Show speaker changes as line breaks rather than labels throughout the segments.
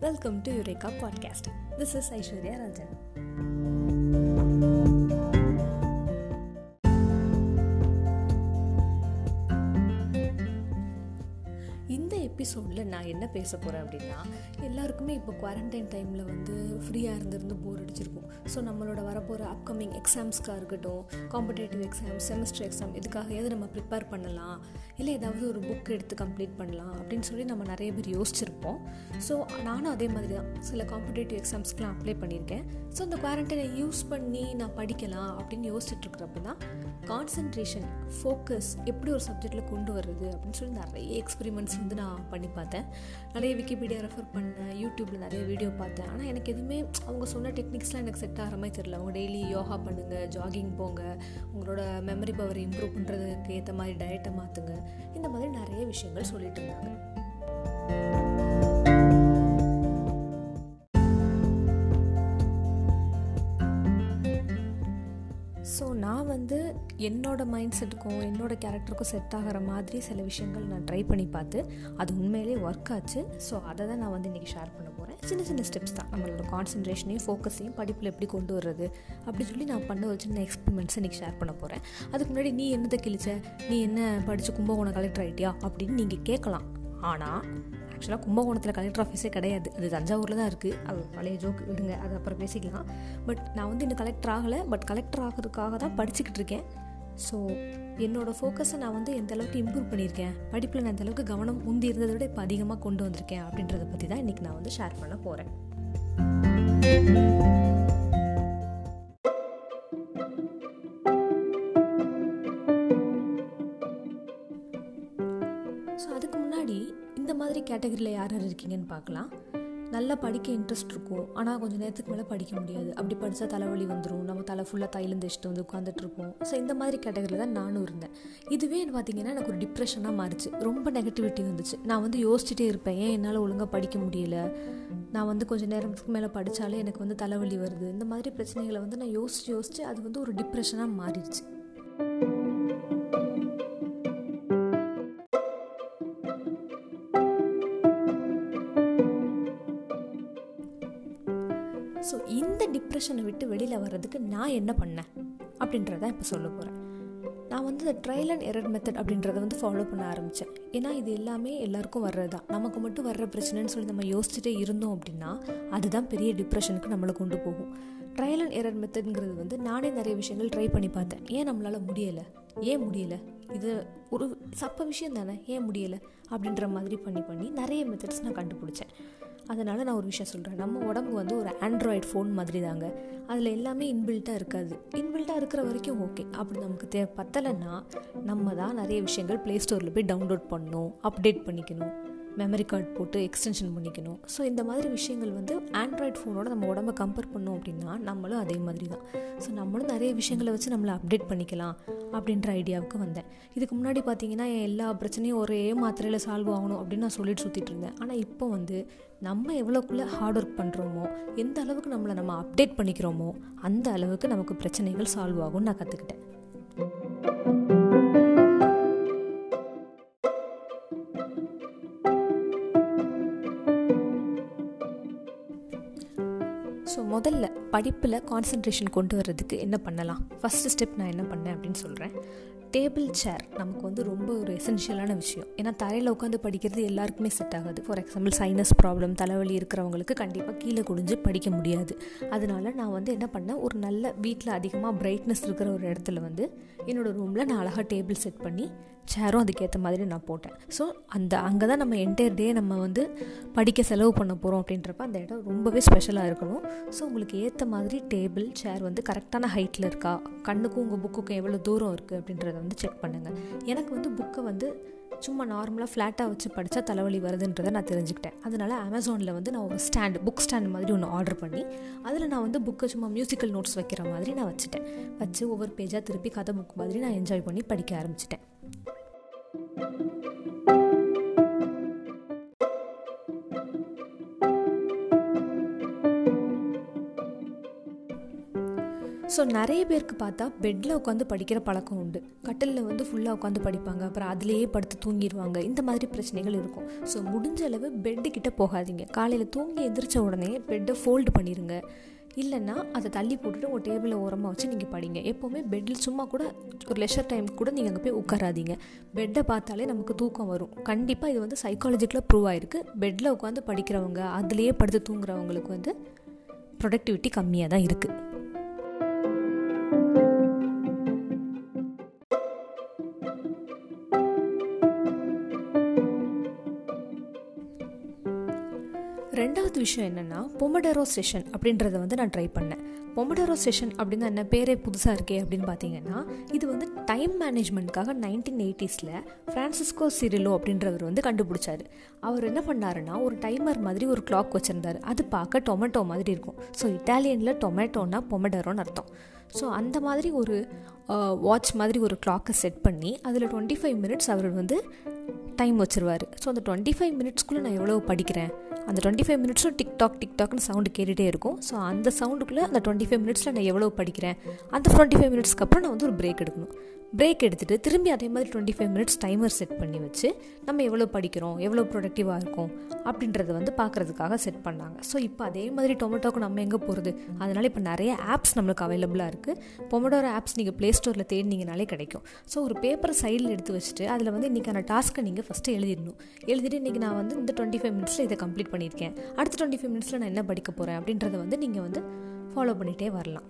Welcome to Eureka Podcast. This is Aishwarya Rajan. எபிசோடில் நான் என்ன பேச போகிறேன் அப்படின்னா எல்லாருக்குமே இப்போ குவாரண்டைன் டைமில் வந்து ஃப்ரீயாக இருந்திருந்து போர் அடிச்சிருக்கும். ஸோ நம்மளோட வரப்போகிற அப்கமிங் எக்ஸாம்ஸ்க்காக இருக்கட்டும் காம்படேட்டிவ் எக்ஸாம் செமஸ்டர் எக்ஸாம் இதுக்காக எது நம்ம ப்ரிப்பேர் பண்ணலாம். இல்லை ஏதாவது ஒரு புக் எடுத்து கம்ப்ளீட் பண்ணலாம் அப்படின்னு சொல்லி நம்ம நிறைய பேர் யோசிச்சிருப்போம். ஸோ நானும் அதே மாதிரி தான் சில காம்படேட்டிவ் எக்ஸாம்ஸ்க்கெலாம் அப்ளை பண்ணியிருக்கேன். ஸோ அந்த குவாரண்டைனை யூஸ் பண்ணி நான் படிக்கலாம் அப்படின்னு யோசிச்சுட்ருக்குறப்ப தான் கான்சன்ட்ரேஷன் ஃபோக்கஸ் எப்படி ஒரு சப்ஜெக்டில் கொண்டு வர்றது அப்படின்னு சொல்லி நிறைய எக்ஸ்பெரிமெண்ட்ஸ் வந்து நான் பண்ணி பார்த்தேன். நிறைய விக்கிபீடியா ரெஃபர் பண்ணேன் யூடியூப்பில் நிறைய வீடியோ பார்த்தேன். ஆனால் எனக்கு எதுவுமே அவங்க சொன்ன டெக்னிக்ஸ்லாம் எனக்கு செட் ஆகிற மாதிரி தெரியல. அவங்க டெய்லி யோகா பண்ணுங்கள் ஜாகிங் போங்க உங்களோட மெமரி பவர் இம்ப்ரூவ் பண்ணுறதுக்கு ஏற்ற மாதிரி டயட்டை மாற்றுங்க இந்த மாதிரி நிறைய விஷயங்கள் சொல்லிட்டு இருந்தாங்க. வந்து என்னோட மைண்ட் செட்டுக்கும் என்னோட கேரக்டருக்கும் செட் ஆகிற மாதிரி சில விஷயங்கள் நான் ட்ரை பண்ணி பார்த்து அது உண்மையிலேயே ஒர்க் ஆச்சு. ஸோ அதை தான் நான் வந்து இன்றைக்கி ஷேர் பண்ண போகிறேன் சின்ன சின்ன ஸ்டெப்ஸ் தான். நம்மளோட கான்சன்ட்ரேஷனையும் ஃபோக்கஸையும் படிப்பில் எப்படி கொண்டு வர்றது அப்படி சொல்லி நான் பண்ண ஒரு சின்ன எக்ஸ்பெரிமெண்ட்ஸ் இன்றைக்கி ஷேர் பண்ண போகிறேன் அதுக்கு முன்னாடி நீ என்னத்தை கிழிச்ச? நீ என்ன படித்து கும்பகோணம் கலெக்டர் ஆகிட்டியா அப்படின்னு நீங்கள் கேட்கலாம். ஆனால் ஆக்சுவலாக கும்பகோணத்தில் கலெக்டர் ஆஃபீஸே கிடையாது. அது தஞ்சாவூரில் தான் இருக்குது அது பழைய ஜோக் விடுங்க. அது அப்புறம் பேசிக்கலாம். பட் நான் வந்து இன்னும் கலெக்டர் ஆகலை. பட் கலெக்டர் ஆகிறதுக்காக தான் படிச்சுக்கிட்டு இருக்கேன். ஸோ என்னோடய ஃபோக்கஸை நான் வந்து எந்த அளவுக்கு இம்ப்ரூவ் பண்ணியிருக்கேன்? படிப்பில் நான் எந்த அளவுக்கு கவனம் முந்தி இருந்ததை விட இப்போ அதிகமாக கொண்டு வந்திருக்கேன் அப்படின்றத பற்றி தான் இன்றைக்கி நான் வந்து ஷேர் பண்ண போகிறேன் கேட்டகரியில் யார் யார் இருக்கீங்கன்னு பார்க்கலாம். நல்லா படிக்க இன்ட்ரெஸ்ட் இருக்கும். ஆனால் கொஞ்சம் நேரத்துக்கு மேலே படிக்க முடியாது. அப்படி படித்தா தலைவலி வந்துடும் நம்ம தலை ஃபுல்லாக தைலம் வந்து உட்காந்துட்டு இருப்போம். ஸோ இந்த மாதிரி கேட்டகரியில் தான் நானும் இருந்தேன். இதுவே பார்த்தீங்கன்னா எனக்கு ஒரு டிப்ரெஷனாக மாறிச்சு. ரொம்ப நெகட்டிவிட்டி வந்துச்சு. நான் வந்து யோசிச்சுட்டே இருப்பேன். ஏன் என்னால் ஒழுங்காக படிக்க முடியல? நான் வந்து கொஞ்சம் நேரத்துக்கு மேலே படித்தாலே எனக்கு வந்து தலைவலி வருது. இந்த மாதிரி பிரச்சனைகளை வந்து நான் யோசிச்சு யோசிச்சு அது வந்து ஒரு டிப்ரெஷனாக மாறிடுச்சு. ஸோ இந்த டிப்ரெஷனை விட்டு வெளியில் வர்றதுக்கு நான் என்ன பண்ணேன்? அப்படின்றத இப்போ சொல்ல போகிறேன் நான் வந்து இந்த ட்ரையல் அண்ட் எரர் மெத்தட் அப்படின்றத வந்து ஃபாலோ பண்ண ஆரம்பித்தேன் ஏன்னா இது எல்லாமே எல்லாருக்கும் வர்றது தான். நமக்கு மட்டும் வர்ற பிரச்சனைன்னு சொல்லி நம்ம யோசிச்சுட்டே இருந்தோம் அப்படின்னா அதுதான் பெரிய டிப்ரெஷனுக்கு நம்மளை கொண்டு போகும். ட்ரையல் அண்ட் எரர் மெத்தட்ங்கிறது வந்து நானே நிறைய விஷயங்கள் ட்ரை பண்ணி பார்த்தேன். ஏன் நம்மளால் முடியலை? ஏன் முடியலை? இது ஒரு சப்ப விஷயம் தானே? ஏன் முடியலை? அப்படின்ற மாதிரி பண்ணி பண்ணி நிறைய மெத்தட்ஸ் நான் கண்டுபிடிச்சேன். அதனால் நான் ஒரு விஷயம் சொல்கிறேன் நம்ம உடம்பு வந்து ஒரு ஆண்ட்ராய்டு ஃபோன் மாதிரி தாங்க அதில் எல்லாமே இன்பில்ட்டாக இருக்காது. இன்பில்ட்டாக இருக்கிற வரைக்கும் ஓகே அப்படி நமக்கு தே பத்தலைன்னா நம்ம தான் நிறைய விஷயங்கள் ப்ளே ஸ்டோரில் போய் டவுன்லோட் பண்ணணும் அப்டேட் பண்ணிக்கணும். மெமரி கார்டு போட்டு எக்ஸ்டென்ஷன் பண்ணிக்கணும். ஸோ இந்த மாதிரி விஷயங்கள் வந்து ஆண்ட்ராய்ட் ஃபோனோட நம்ம உடம்ப கம்பேர் பண்ணோம் அப்படின்னா நம்மளும் அதே மாதிரி தான் ஸோ நம்மளும் நிறைய விஷயங்களை வச்சு நம்மளை அப்டேட் பண்ணிக்கலாம் அப்படின்ற ஐடியாவுக்கு வந்தேன். இதுக்கு முன்னாடி பார்த்தீங்கன்னா என் எல்லா பிரச்சனையும் ஒரே மாத்திரையில் சால்வ் ஆகணும் அப்படின்னு நான் சொல்லிட்டு சுற்றிட்டு இருந்தேன். ஆனால் இப்போ வந்து நம்ம எவ்வளோக்குள்ளே ஹார்ட் ஒர்க் பண்ணுறோமோ எந்த அளவுக்கு நம்மளை நம்ம அப்டேட் பண்ணிக்கிறோமோ அந்த அளவுக்கு நமக்கு பிரச்சனைகள் சால்வ் ஆகும்னு நான் கற்றுக்கிட்டேன் முதல்ல படிப்பில் கான்சன்ட்ரேஷன் கொண்டு வர்றதுக்கு என்ன பண்ணலாம்? ஃபஸ்ட்டு ஸ்டெப் நான் என்ன பண்ணேன் அப்படின்னு சொல்கிறேன் டேபிள் சேர் நமக்கு வந்து ரொம்ப ஒரு எசென்ஷியலான விஷயம். ஏன்னா தரையில் உட்காந்து படிக்கிறது எல்லாருக்குமே செட் ஆகாது. ஃபார் எக்ஸாம்பிள் சைனஸ் ப்ராப்ளம் தலைவலி இருக்கிறவங்களுக்கு கண்டிப்பாக கீழே குடிஞ்சு படிக்க முடியாது. அதனால நான் வந்து என்ன பண்ணேன்? ஒரு நல்ல வீட்டில் அதிகமாக பிரைட்னஸ் இருக்கிற ஒரு இடத்துல வந்து என்னோடய ரூமில் நான் அழகாக டேபிள் செட் பண்ணி சேரும் அதுக்கேற்ற மாதிரி நான் போட்டேன். ஸோ அந்த அங்கே தான் நம்ம என்டையர் டே நம்ம வந்து படிக்க செலவு பண்ண போகிறோம் அப்படின்றப்ப அந்த இடம் ரொம்பவே ஸ்பெஷலாக இருக்கணும். ஸோ உங்களுக்கு ஏற்ற மாதிரி டேபிள் சேர் வந்து கரெக்டான ஹைட்டில் இருக்கா? கண்ணுக்கும் உங்கள் புக்குக்கும் எவ்வளோ தூரம் இருக்குது அப்படின்றத வந்து செக் பண்ணுங்கள் எனக்கு வந்து புக்கை வந்து சும்மா நார்மலாக ஃப்ளாட்டாக வச்சு படித்தா தலைவலி வருதுன்றதை நான் தெரிஞ்சுக்கிட்டேன். அதனால் அமேசானில் வந்து நான் ஒரு ஸ்டாண்ட் புக் ஸ்டாண்ட் மாதிரி ஒன்று ஆர்டர் பண்ணி அதில் நான் வந்து புக்கை சும்மா மியூசிக்கல் நோட்ஸ் வைக்கிற மாதிரி நான் வச்சுட்டேன். வச்சு ஒவ்வொரு பேஜாக திருப்பி கதை புக் மாதிரி நான் என்ஜாய் பண்ணி படிக்க ஆரம்பிச்சிட்டேன். ஸோ நிறைய பேருக்கு பார்த்தா பெட்டில் உட்காந்து படிக்கிற பழக்கம் உண்டு. கட்டிலில் வந்து ஃபுல்லாக உட்காந்து படிப்பாங்க. அப்புறம் அதிலேயே படுத்து தூங்கிடுவாங்க இந்த மாதிரி பிரச்சனைகள் இருக்கும். ஸோ முடிஞ்ச அளவு பெட்டு கிட்டே போகாதீங்க. காலையில் தூங்கி எந்திரிச்ச உடனே பெட்டை ஃபோல்டு பண்ணிடுங்க இல்லைன்னா அதை தள்ளி போட்டுட்டு உங்கள் டேபிளில் ஓரமாக வச்சு நீங்கள் படிங்க. எப்போவுமே பெட்டில் சும்மா கூட ஒரு லெஷர் டைம் கூட நீங்கள் அங்கே போய் உட்காராதீங்க பெட்டை பார்த்தாலே நமக்கு தூக்கம் வரும். கண்டிப்பாக இது வந்து சைக்காலஜிக்கலாக ப்ரூவ் ஆகிருக்கு பெட்டில் உட்காந்து படிக்கிறவங்க அதுலேயே படுத்து தூங்குறவங்களுக்கு வந்து ப்ரொடக்டிவிட்டி கம்மியாக தான் இருக்குது விஷயம் என்னென்னா பொமடரோ செஷன் அப்படின்றத வந்து நான் ட்ரை பண்ணேன். பொமடரோ செஷன் அப்படின்னு என்ன? பேரே புதுசாக இருக்கே அப்படின்னு பார்த்தீங்கன்னா இது வந்து டைம் மேனேஜ்மெண்ட்காக நைன்டீன் எயிட்டிஸில் ஃப்ரான்சிஸ்கோ சிரிலோ அப்படின்றவர் வந்து கண்டுபிடிச்சார். அவர் என்ன பண்ணாருன்னா ஒரு டைமர் மாதிரி ஒரு கிளாக் வச்சுருந்தார். அது பார்க்க டொமேட்டோ மாதிரி இருக்கும். ஸோ இட்டாலியனில் டொமேட்டோன்னா பொமடரோன்னு அர்த்தம். ஸோ அந்த மாதிரி ஒரு uh, வாட்ச் மாதிரி ஒரு கிளாக்கை செட் பண்ணி அதில் டுவெண்ட்டி ஃபைவ் மினிட்ஸ் அவர் வந்து டைம் வச்சுருவார். ஸோ அந்த டுவெண்ட்டி ஃபைவ் மினிட்ஸ்க்குள்ளே நான் எவ்வளோ படிக்கிறேன்? அந்த டுவெண்ட்டி ஃபைவ் மினிட்ஸும் டிக்டாக் டிக்டாக்னு சவுண்டு கேட்டுகிட்டே இருக்கும். ஸோ அந்த சவுண்டுக்குள்ளே அந்த டுவெண்ட்டி ஃபைவ் மினிட்ஸில் நான் எவ்வளோ படிக்கிறேன்? அந்த டுவெண்ட்டி ஃபைவ் மினிட்ஸ்க்கு அப்புறம் நான் வந்து ஒரு பிரேக் எடுக்கணும். பிரேக் எடுத்துகிட்டு திரும்பி அதே மாதிரி twenty five minutes timer set பண்ணி வச்சு நம்ம எவ்வளோ படிக்கிறோம் எவ்வளோ ப்ரொடக்டிவாக இருக்கும் அப்படின்றத வந்து பார்க்குறதுக்காக செட் பண்ணாங்க. ஸோ இப்போ அதே மாதிரி டொமேட்டோக்கு நம்ம எங்கே போகிறது அதனால் இப்போ நிறைய ஆப்ஸ் நம்மளுக்கு அவைலபிளாக இருக்குது பொமடோரோ ஆப்ஸ் நீங்கள் ப்ளே ஸ்டோரில் தேடினீங்கனாலே கிடைக்கும். ஸோ ஒரு பேப்பரை சைடில் எடுத்து வச்சுட்டு அதில் வந்து இன்றைக்கான டாஸ்க்கை நீங்கள் ஃபஸ்ட்டு எழுதிடணும். எழுதிட்டு இன்றைக்கி நான் வந்து இந்த டுவெண்ட்டி ஃபைவ் மினிட்ஸில் இதை கம்ப்ளீட் பண்ணியிருக்கேன். அடுத்த டுவெண்ட்டி ஃபைவ் மினிட்ஸில் நான் என்ன படிக்க போகிறேன் அப்படின்றத வந்து நீங்கள் வந்து ஃபாலோ பண்ணிகிட்டே வரலாம்.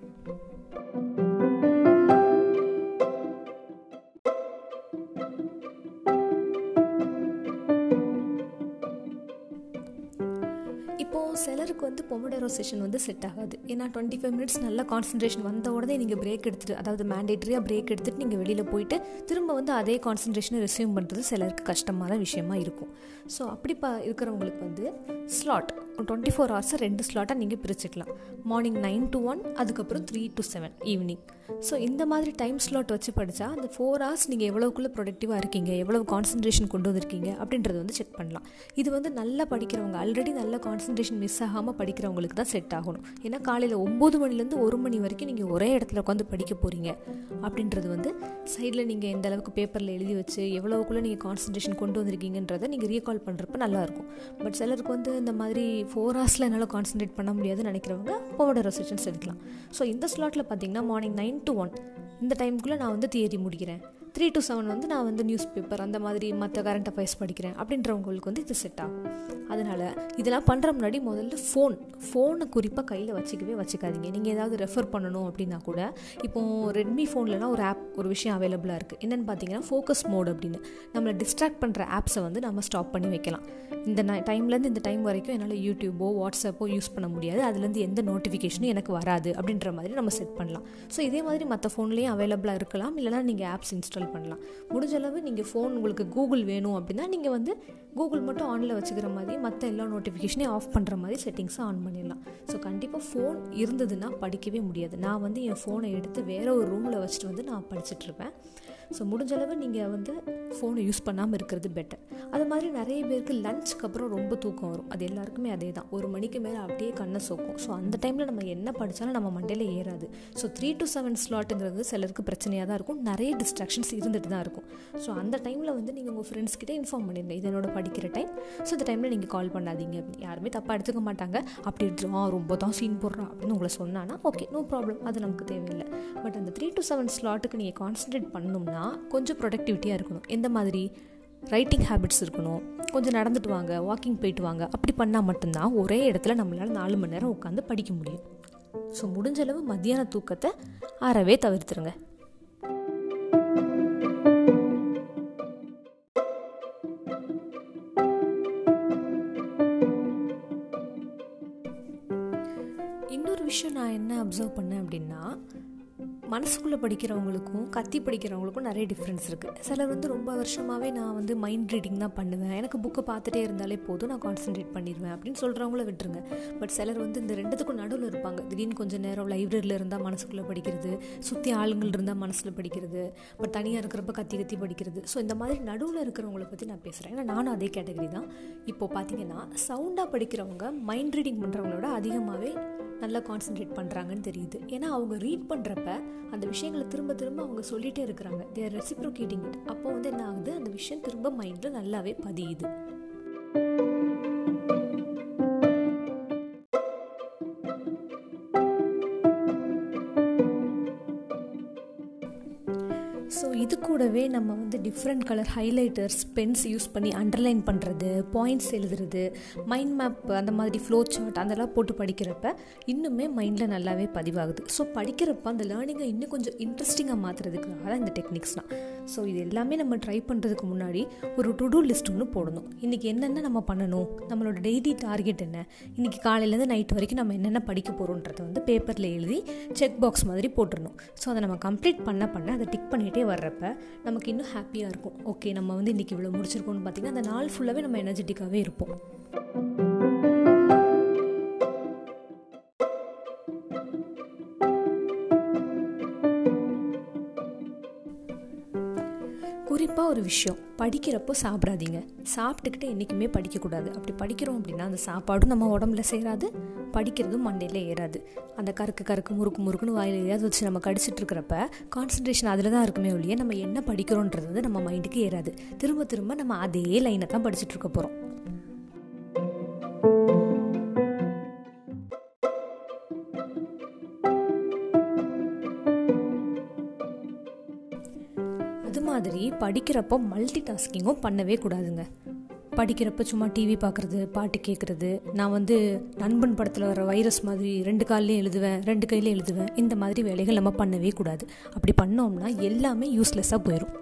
வந்து பொமடரோ செஷன் வந்து செட் ஆகாது. ஏன்னா டுவெண்ட்டி ஃபைவ் மினிட்ஸ் நல்ல கான்சன்ட்ரேஷன் வந்த உடனே நீங்கள் பிரேக் எடுத்துகிட்டு அதாவது மேண்டேட்ரியாக பிரேக் எடுத்துகிட்டு நீங்கள் வெளியில் போயிட்டு திரும்ப வந்து அதே கான்சன்ட்ரேஷனை ரிசீவ் பண்ணுறது சிலருக்கு கஷ்டமான விஷயமா இருக்கும். ஸோ அப்படி பா இருக்கிறவங்களுக்கு வந்து ஸ்லாட் டுவெண்ட்டி ஃபோர் ஹவர்ஸை ரெண்டு ஸ்லாட்டாக நீங்கள் பிரிச்சுக்கலாம். மார்னிங் நைன் டு ஒன் அதுக்கப்புறம் three to seven evening so இந்த மாதிரி டைம் ஸ்லாட் வச்சு படித்தா அந்த ஃபோர் ஹவர்ஸ் நீங்கள் எவ்வளோக்குள்ளே ப்ரொடக்டிவாக இருக்கீங்க எவ்வளோ கான்சன்ட்ரேஷன் கொண்டு வந்திருக்கீங்க அப்படின்றது வந்து செக் பண்ணலாம். இது வந்து நல்லா படிக்கிறவங்க ஆல்ரெடி நல்ல கான்சன்ட்ரேஷன் மிஸ் ஆகாமல் படிக்கிறவங்களுக்கு தான் செட் ஆகணும். ஏன்னா காலையில் ஒம்பது மணிலேருந்து ஒரு மணி வரைக்கும் நீங்கள் ஒரே இடத்துல உட்காந்து படிக்க போகிறீங்க அப்படின்றது வந்து சைடில் நீங்கள் எந்த அளவுக்கு பேப்பரில் எழுதி வச்சு எவ்வளோக்குள்ளே நீங்கள் கான்சன்ட்ரேஷன் கொண்டு வந்திருக்கீங்கன்றதை நீங்கள் ரீகால் பண்ணுறப்ப நல்லாயிருக்கும் பட் சிலருக்கு வந்து இந்த மாதிரி ஃபோர் ஹவர்ஸில் என்னால் கான்சன்ட்ரேட் பண்ண முடியாதுன்னு நினைக்கிறவங்க போவோட செஷன்ஸ் எடுக்கலாம். ஸோ இந்த ஸ்லாட்டில் பார்த்தீங்கன்னா மார்னிங் நைன் டு ஒன் இந்த டைமுக்குள்ளே நான் வந்து தியரி முடிக்கிறேன். த்ரீ டு செவன் வந்து நான் வந்து நியூஸ் பேப்பர் அந்த மாதிரி மற்ற கரண்ட் அஃபேர்ஸ் படிக்கிறேன். அப்படின்றவங்களுக்கு வந்து இது செட் ஆகும். அதனால் இதெல்லாம் பண்ணுற முன்னாடி முதல்ல ஃபோன் ஃபோனை குறிப்பாக கையில் வச்சுக்கவே வச்சுக்காதீங்க. நீங்கள் ஏதாவது ரெஃபர் பண்ணணும் அப்படின்னா கூட இப்போது ரெட்மி ஃபோன்லலாம் ஒரு ஆப் ஒரு விஷயம் அவைலபிளாக இருக்குது என்னென்னு பார்த்தீங்கன்னா ஃபோக்கஸ் மோட் அப்படின்னு. நம்மளை டிஸ்ட்ராக்ட் பண்ணுற ஆப்ஸை வந்து நம்ம ஸ்டாப் பண்ணி வைக்கலாம். இந்த டைம்லேருந்து இந்த டைம் வரைக்கும் என்னால் யூடியூபோ வாட்ஸ்அப்போ யூஸ் பண்ண முடியாது. அதுலேருந்து எந்த நோட்டிஃபிகேஷனும் எனக்கு வராது அப்படின்ற மாதிரி நம்ம செட் பண்ணலாம். ஸோ இதே மாதிரி மற்ற ஃபோன்லேயும் அவைலபிளாக இருக்கலாம். இல்லைனா நீங்கள் ஆப்ஸ் இன்ஸ்டால் பண்ணலாம். முடிஞ்ச அளவு நீங்கள் ஃபோன் உங்களுக்கு கூகுள் வேணும் அப்படின்னா நீங்கள் வந்து கூகுள் மட்டும் ஆனில் வச்சுக்கிற மாதிரி மற்ற எல்லா நோட்டிஃபிகேஷனையும் ஆஃப் பண்ணுற மாதிரி செட்டிங்ஸை ஆன் பண்ணிடலாம். ஸோ கண்டிப்பாக ஃபோன் இருந்ததுன்னா படிக்கவே முடியாது. நான் வந்து என் ஃபோனை எடுத்து வேறு ஒரு ரூமில் வச்சுட்டு வந்து நான் படிச்சுட்ருப்பேன் ஸோ முடிஞ்சளவு நீங்கள் வந்து ஃபோனை யூஸ் பண்ணாமல் இருக்கிறது பெட்டர் அது மாதிரி நிறைய பேருக்கு லஞ்சுக்கு அப்புறம் ரொம்ப தூக்கம் வரும். அது எல்லாருக்குமே அதே தான். ஒரு மணிக்கு மேலே அப்படியே கண்ணை சோக்கும். ஸோ அந்த டைமில் நம்ம என்ன படித்தாலும் நம்ம மண்டையில் ஏறாது. ஸோ த்ரீ டு செவன் ஸ்லாட்டுங்கிறது சிலருக்கு பிரச்சனையாக தான் இருக்கும். நிறைய டிஸ்ட்ராக்ஷன்ஸ் இருந்துட்டு தான் இருக்கும். ஸோ அந்த டைமில் வந்து நீங்கள் உங்கள் ஃப்ரெண்ட்ஸ் கிட்டே இன்ஃபார்ம் பண்ணிடுங்க இது என்னோட படிக்கிற டைம் ஸோ இந்த டைமில் நீங்கள் கால் பண்ணாதீங்க. அப்படின்னு. யாருமே தப்பாக எடுத்துக்க மாட்டாங்க. அப்படி ஆ ரொம்ப தான் சீன் போடுறான் அப்படின்னு உங்களை சொன்னான்னா ஓகே நோ ப்ராப்ளம் அது நமக்கு தேவையில்லை. பட் அந்த த்ரீ டு செவன் ஸ்லாட்டுக்கு நீங்கள் கான்சன்ட்ரேட் பண்ணணும்னா கொஞ்சம் ப்ரொடக்டிவிட்டியாக இருக்கணும். எந்த மாதிரி? ரைட்டிங் ஹேபிட்ஸ் இருக்கணும். கொஞ்சம் நடந்துட்டு வாங்க வாக்கிங் போயிட்டு வாங்க. அப்படி பண்ணால் மட்டும்தான் ஒரே இடத்துல நம்மளால் நாலு மணி நேரம் உட்காந்து படிக்க முடியும். ஸோ முடிஞ்சளவு மத்தியான தூக்கத்தை அறவே தவிர்த்துருங்க. மனசுக்குள்ளே படிக்கிறவங்களுக்கும் கத்தி படிக்கிறவங்களுக்கும் நிறைய டிஃப்ரென்ஸ் இருக்குது சிலர் வந்து ரொம்ப வருஷமாகவே நான் வந்து மைண்ட் ரீடிங் தான் பண்ணுவேன். எனக்கு புக்கை பார்த்துட்டே இருந்தாலே போதும் நான் கான்சென்ட்ரேட் பண்ணிடுவேன் அப்படின்னு சொல்கிறவங்கள விட்டுருங்க. பட் சிலர் வந்து இந்த ரெண்டுத்துக்கும் நடுவில் இருப்பாங்க. திடீர்னு கொஞ்சம் நேரம் லைப்ரரியில் இருந்தால் மனசுக்குள்ளே படிக்கிறது சுற்றி ஆளுங்கள் இருந்தால் மனசில் படிக்கிறது பட் தனியாக இருக்கிறப்ப கத்தி கத்தி படிக்கிறது. ஸோ இந்த மாதிரி நடுவில் இருக்கிறவங்கள பற்றி நான் பேசுகிறேன் ஏன்னா நானும் அதே கேட்டகரி தான். இப்போது பார்த்தீங்கன்னா சவுண்டாக படிக்கிறவங்க மைண்ட் ரீடிங் பண்ணுறவங்களோட அதிகமாகவே நல்லா கான்சென்ட்ரேட் பண்ணுறாங்கன்னு தெரியுது. ஏன்னா அவங்க ரீட் பண்ணுறப்ப அந்த விஷயங்களை திரும்ப திரும்ப அவங்க சொல்லிகிட்டே இருக்கிறாங்க. தேர் ரெசிப்ரோகேட்டிங் இட் அப்போ வந்து என்ன ஆகுது? அந்த விஷயம் திரும்ப மைண்டில் நல்லாவே பதியுது. கூடவே நம்ம வந்து different colour highlighters pens use பண்ணி அண்டர்லைன் பண்ணுறது பாயிண்ட்ஸ் எழுதுறது மைண்ட் மேப் அந்த மாதிரி ஃப்ளோ சார்ட் அதெல்லாம் போட்டு படிக்கிறப்ப இன்னுமே மைண்டில் நல்லாவே பதிவாகுது. ஸோ படிக்கிறப்ப அந்த லேர்னிங்கை இன்னும் கொஞ்சம் இன்ட்ரெஸ்டிங்காக மாற்றுறதுக்காக தான் இந்த டெக்னிக்ஸ்லாம் ஸோ இது எல்லாமே நம்ம ட்ரை பண்ணுறதுக்கு முன்னாடி ஒரு டு டூ லிஸ்ட் ஒன்று போடணும். இன்றைக்கி என்னென்ன நம்ம பண்ணணும்? நம்மளோட டெய்லி டார்கெட் என்ன? இன்றைக்கி காலையிலேருந்து நைட் வரைக்கும் நம்ம என்னென்ன படிக்க போகிறோன்றதை வந்து பேப்பரில் எழுதி செக் பாக்ஸ் மாதிரி போட்டுடணும். ஸோ அதை நம்ம கம்ப்ளீட் பண்ண பண்ண அதை டிக் பண்ணிகிட்டே வர்றப்ப நமக்கு இன்னும் ஹாப்பியாக இருக்கும். ஓகே நம்ம வந்து இன்றைக்கி இவ்வளோ முடிச்சிருக்கோம்னு பார்த்திங்கன்னா அந்த நாள் ஃபுல்லாகவே நம்ம எனர்ஜெட்டிக்காகவே இருப்போம். குறிப்பாக ஒரு விஷயம். படிக்கிறப்போ சாப்பிடாதீங்க. சாப்பிட்டுக்கிட்டு என்றைக்குமே படிக்கக்கூடாது. அப்படி படிக்கிறோம் அப்படின்னா அந்த சாப்பாடும் நம்ம உடம்புல சேராது. படிக்கிறதும் மண்டையில் ஏறாது. அந்த கருக்கு கருக்கு முறுக்கு முறுக்குன்னு வாயில் ஏதாவது வச்சு நம்ம கடிச்சிட்டு இருக்கிறப்ப கான்சன்ட்ரேஷன் அதில் தான் இருக்குமே ஒழிய நம்ம என்ன படிக்கிறோன்றது வந்து நம்ம மைண்டுக்கு ஏறாது. திரும்ப திரும்ப நம்ம அதே லைனை தான் படிச்சுட்டு இருக்க போகிறோம் அது மாதிரி படிக்கிறப்போ மல்டி டாஸ்கிங்கும் பண்ணவே கூடாதுங்க. படிக்கிறப்ப சும்மா டிவி பார்க்குறது பாட்டு கேட்குறது நான் வந்து நண்பன் படத்தில் வர வைரஸ் மாதிரி ரெண்டு கால்லையும் எழுதுவேன் ரெண்டு கையிலையும் எழுதுவேன். இந்த மாதிரி வேலைகள் நம்ம பண்ணவே கூடாது. அப்படி பண்ணோம்னா எல்லாமே யூஸ்லெஸ்ஸாக போயிடும்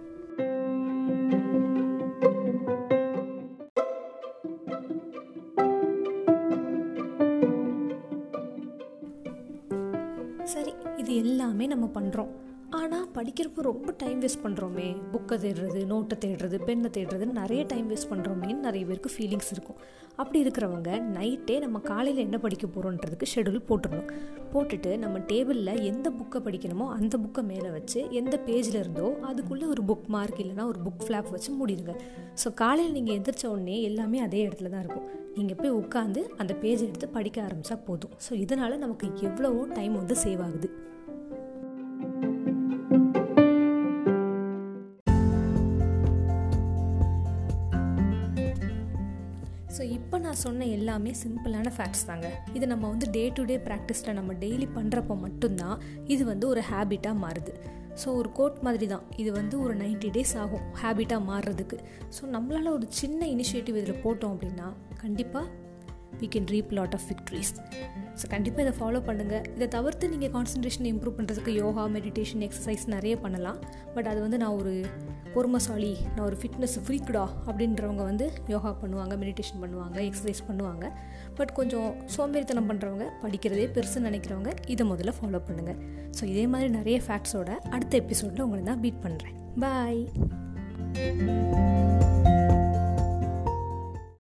சரி இது எல்லாமே நம்ம பண்ணுறோம் ஆனால் படிக்கிறப்போ ரொம்ப டைம் வேஸ்ட் பண்ணுறோமே புக்கை தேடுறது நோட்டை தேடுறது பெண்ணை தேடுறதுன்னு நிறைய டைம் வேஸ்ட் பண்ணுறோமேன்னு நிறைய பேருக்கு ஃபீலிங்ஸ் இருக்கும். அப்படி இருக்கிறவங்க நைட்டே நம்ம காலையில் என்ன படிக்க போகிறோன்றதுக்கு ஷெடியூல் போட்டுடணும். போட்டுட்டு நம்ம டேபிளில் எந்த புக்கை படிக்கணுமோ அந்த புக்கை மேலே வச்சு எந்த பேஜில் இருந்தோ அதுக்குள்ளே ஒரு புக் மார்க் இல்லைனா ஒரு புக் ஃப்ளாப் வச்சு மூடிடுங்க. ஸோ காலையில் நீங்கள் எந்திரிச்ச உடனே எல்லாமே அதே இடத்துல தான் இருக்கும். நீங்கள் போய் உட்காந்து அந்த பேஜ் எடுத்து படிக்க ஆரம்பித்தா போதும். ஸோ இதனால் நமக்கு எவ்வளவோ டைம் வந்து சேவ் ஆகுது. இப்போ நான் சொன்ன எல்லாமே சிம்பிளான ஃபேக்ட்ஸ் தாங்க. இது நம்ம வந்து டே டு டே ப்ராக்டிஸில் நம்ம டெய்லி பண்ணுறப்போ மட்டும்தான் இது வந்து ஒரு ஹேபிட்டாக மாறுது. ஸோ ஒரு கோட் மாதிரி தான் இது வந்து ஒரு நைன்டி டேஸ் ஆகும் ஹேபிட்டாக மாறுறதுக்கு. ஸோ நம்மளால் ஒரு சின்ன இனிஷியேட்டிவ் இதில் போட்டோம் அப்படின்னா கண்டிப்பாக we can reap lot of victories so கண்டிப்பாக இதை ஃபாலோ பண்ணுங்கள் இதை தவிர்த்து நீங்கள் கான்சன்ட்ரேஷன் இம்ப்ரூவ் பண்ணுறதுக்கு யோகா மெடிடேஷன் எக்ஸசைஸ் நிறைய பண்ணலாம். பட் அது வந்து நான் ஒரு பொறுமசாலி நான் ஒரு ஃபிட்னஸ் ஃப்ரீக்குடா அப்படின்றவங்க வந்து யோகா பண்ணுவாங்க மெடிடேஷன் பண்ணுவாங்க எக்ஸசைஸ் பண்ணுவாங்க. பட் கொஞ்சம் சோம்பேறித்தனம் பண்ணுறவங்க படிக்கிறதே பெருசுன்னு நினைக்கிறவங்க இதை முதல்ல ஃபாலோ பண்ணுங்கள் ஸோ இதே மாதிரி நிறைய ஃபேக்ட்ஸோட அடுத்த எபிசோடில் உங்களை நான் பீட் பண்ணுறேன் பாய்